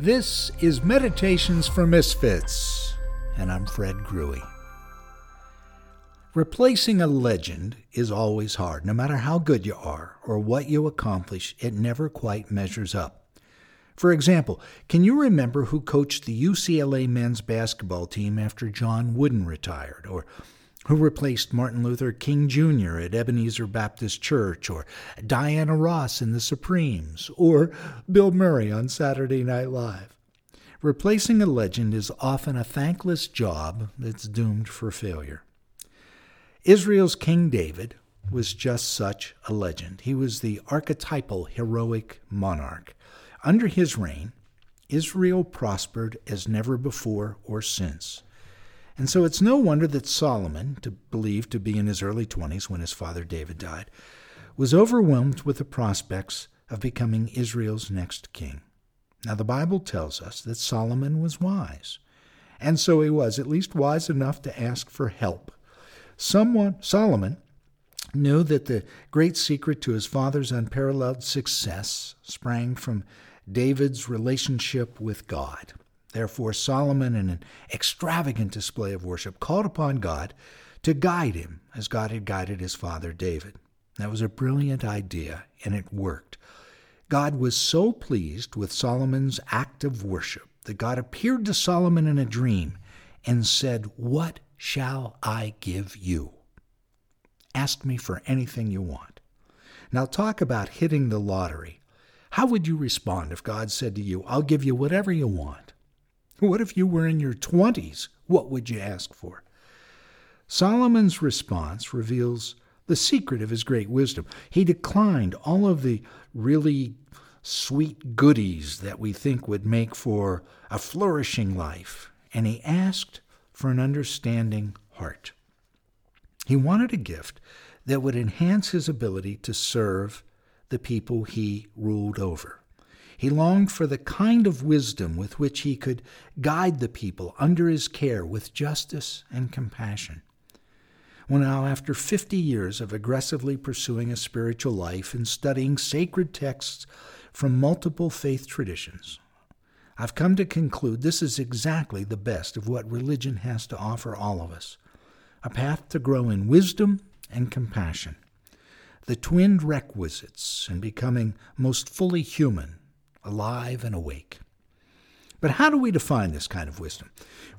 This is Meditations for Misfits, and I'm Fred Grewy. Replacing a legend is always hard. No matter how good you are or what you accomplish, it never quite measures up. For example, can you remember who coached the UCLA men's basketball team after John Wooden retired? Or who replaced Martin Luther King Jr. at Ebenezer Baptist Church, or Diana Ross in The Supremes, or Bill Murray on Saturday Night Live. Replacing a legend is often a thankless job that's doomed for failure. Israel's King David was just such a legend. He was the archetypal heroic monarch. Under his reign, Israel prospered as never before or since. And so it's no wonder that Solomon, to believe to be in his early 20s when his father David died, was overwhelmed with the prospects of becoming Israel's next king. Now, the Bible tells us that Solomon was wise, and so he was at least wise enough to ask for help. Someone, Solomon knew that the great secret to his father's unparalleled success sprang from David's relationship with God. Therefore, Solomon, in an extravagant display of worship, called upon God to guide him as God had guided his father David. That was a brilliant idea, and it worked. God was so pleased with Solomon's act of worship that God appeared to Solomon in a dream and said, What shall I give you? Ask me for anything you want. Now, talk about hitting the lottery. How would you respond if God said to you, I'll give you whatever you want? What if you were in your 20s? What would you ask for? Solomon's response reveals the secret of his great wisdom. He declined all of the really sweet goodies that we think would make for a flourishing life, and he asked for an understanding heart. He wanted a gift that would enhance his ability to serve the people he ruled over. He longed for the kind of wisdom with which he could guide the people under his care with justice and compassion. Well, now, after 50 years of aggressively pursuing a spiritual life and studying sacred texts from multiple faith traditions, I've come to conclude this is exactly the best of what religion has to offer all of us a path to grow in wisdom and compassion, the twinned requisites in becoming most fully human alive and awake. But how do we define this kind of wisdom?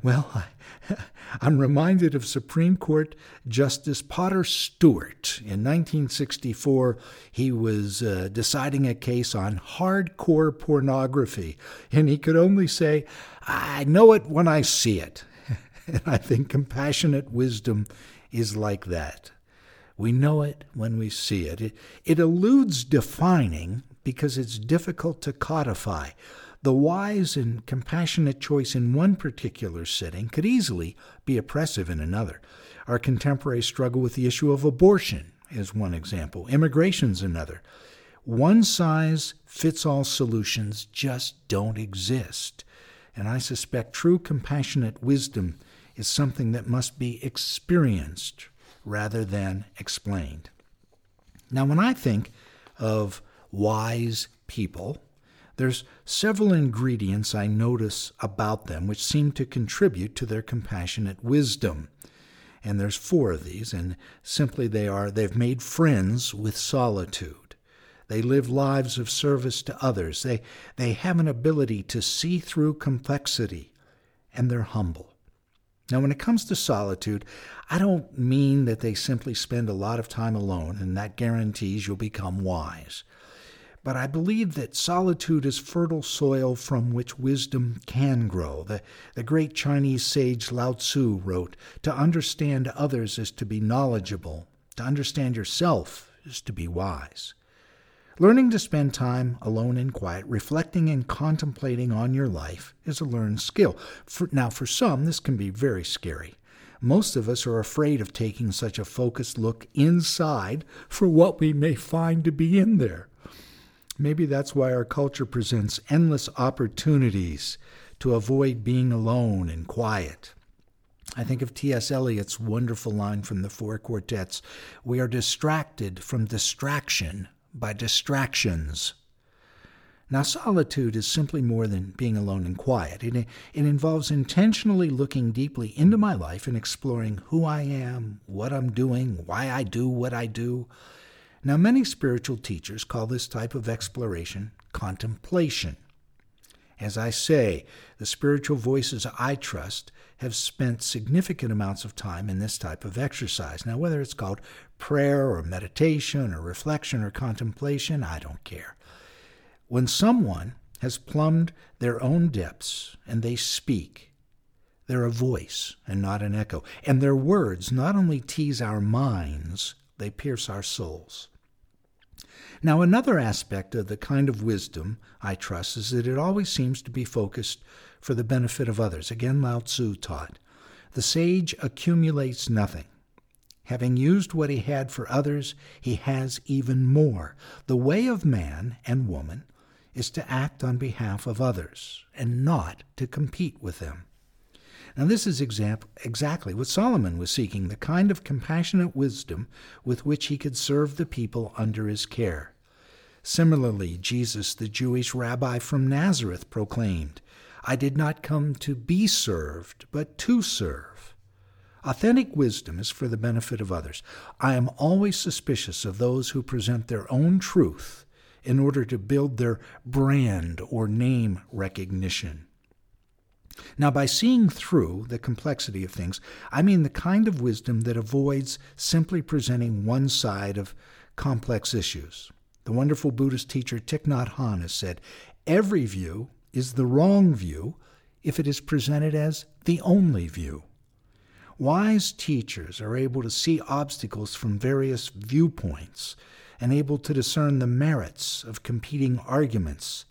Well, I, am reminded of Supreme Court Justice Potter Stewart. In 1964, he was uh, deciding a case on hardcore pornography, and he could only say, I know it when I see it. and I think compassionate wisdom is like that. We know it when we see it. It, it eludes defining because it's difficult to codify. The wise and compassionate choice in one particular setting could easily be oppressive in another. Our contemporaries struggle with the issue of abortion, is one example, immigration's another. One size fits all solutions just don't exist. And I suspect true compassionate wisdom is something that must be experienced rather than explained. Now, when I think of wise people, there's several ingredients I notice about them which seem to contribute to their compassionate wisdom. And there's four of these, and simply they are they've made friends with solitude. They live lives of service to others. They, they have an ability to see through complexity, and they're humble. Now, when it comes to solitude, I don't mean that they simply spend a lot of time alone and that guarantees you'll become wise but I believe that solitude is fertile soil from which wisdom can grow. The, the great Chinese sage Lao Tzu wrote To understand others is to be knowledgeable, to understand yourself is to be wise. Learning to spend time alone in quiet, reflecting and contemplating on your life, is a learned skill. For, now, for some, this can be very scary. Most of us are afraid of taking such a focused look inside for what we may find to be in there. Maybe that's why our culture presents endless opportunities to avoid being alone and quiet. I think of T.S. Eliot's wonderful line from the Four Quartets We are distracted from distraction by distractions. Now, solitude is simply more than being alone and quiet. It, it involves intentionally looking deeply into my life and exploring who I am, what I'm doing, why I do what I do. Now, many spiritual teachers call this type of exploration contemplation. As I say, the spiritual voices I trust have spent significant amounts of time in this type of exercise. Now, whether it's called prayer or meditation or reflection or contemplation, I don't care. When someone has plumbed their own depths and they speak, they're a voice and not an echo. And their words not only tease our minds, they pierce our souls. Now, another aspect of the kind of wisdom I trust is that it always seems to be focused for the benefit of others. Again, Lao Tzu taught the sage accumulates nothing. Having used what he had for others, he has even more. The way of man and woman is to act on behalf of others and not to compete with them. Now, this is exactly what Solomon was seeking the kind of compassionate wisdom with which he could serve the people under his care. Similarly, Jesus, the Jewish rabbi from Nazareth, proclaimed, I did not come to be served, but to serve. Authentic wisdom is for the benefit of others. I am always suspicious of those who present their own truth in order to build their brand or name recognition. Now, by seeing through the complexity of things, I mean the kind of wisdom that avoids simply presenting one side of complex issues. The wonderful Buddhist teacher Thich Nhat Hanh has said, Every view is the wrong view if it is presented as the only view. Wise teachers are able to see obstacles from various viewpoints and able to discern the merits of competing arguments.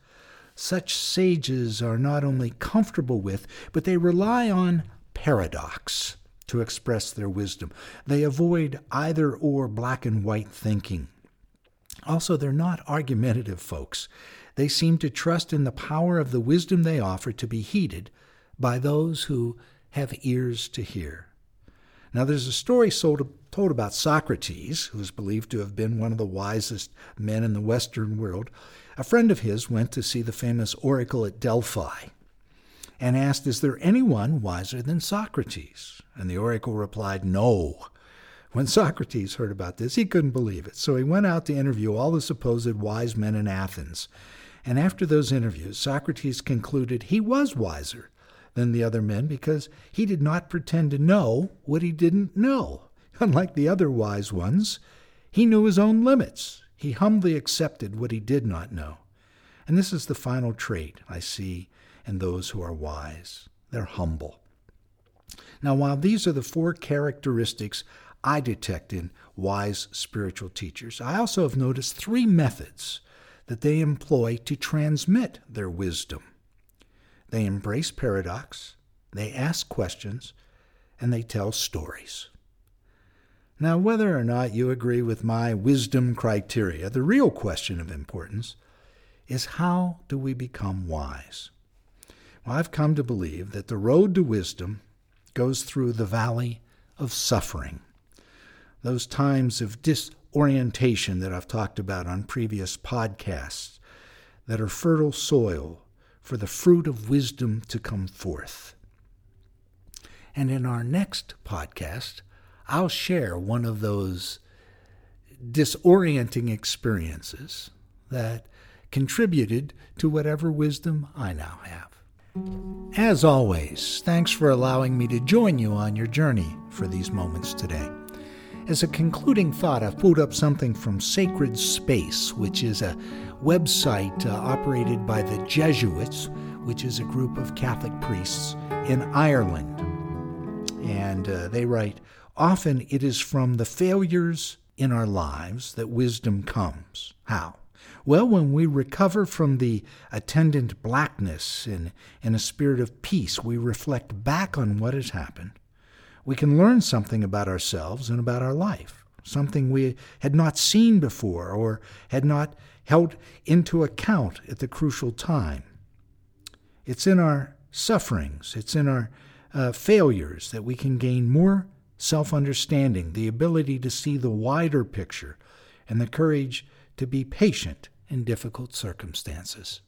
Such sages are not only comfortable with, but they rely on paradox to express their wisdom. They avoid either or black and white thinking. Also, they're not argumentative folks. They seem to trust in the power of the wisdom they offer to be heeded by those who have ears to hear. Now, there's a story told about Socrates, who is believed to have been one of the wisest men in the Western world. A friend of his went to see the famous oracle at Delphi and asked, Is there anyone wiser than Socrates? And the oracle replied, No. When Socrates heard about this, he couldn't believe it. So he went out to interview all the supposed wise men in Athens. And after those interviews, Socrates concluded he was wiser than the other men because he did not pretend to know what he didn't know. Unlike the other wise ones, he knew his own limits. He humbly accepted what he did not know. And this is the final trait I see in those who are wise they're humble. Now, while these are the four characteristics I detect in wise spiritual teachers, I also have noticed three methods that they employ to transmit their wisdom. They embrace paradox, they ask questions, and they tell stories. Now, whether or not you agree with my wisdom criteria, the real question of importance is how do we become wise? Well, I've come to believe that the road to wisdom goes through the valley of suffering. Those times of disorientation that I've talked about on previous podcasts that are fertile soil for the fruit of wisdom to come forth. And in our next podcast, I'll share one of those disorienting experiences that contributed to whatever wisdom I now have. As always, thanks for allowing me to join you on your journey for these moments today. As a concluding thought, I've pulled up something from Sacred Space, which is a website uh, operated by the Jesuits, which is a group of Catholic priests in Ireland. And uh, they write Often it is from the failures in our lives that wisdom comes. How? Well, when we recover from the attendant blackness in, in a spirit of peace, we reflect back on what has happened. We can learn something about ourselves and about our life, something we had not seen before or had not held into account at the crucial time. It's in our sufferings, it's in our uh, failures that we can gain more self understanding, the ability to see the wider picture, and the courage to be patient in difficult circumstances.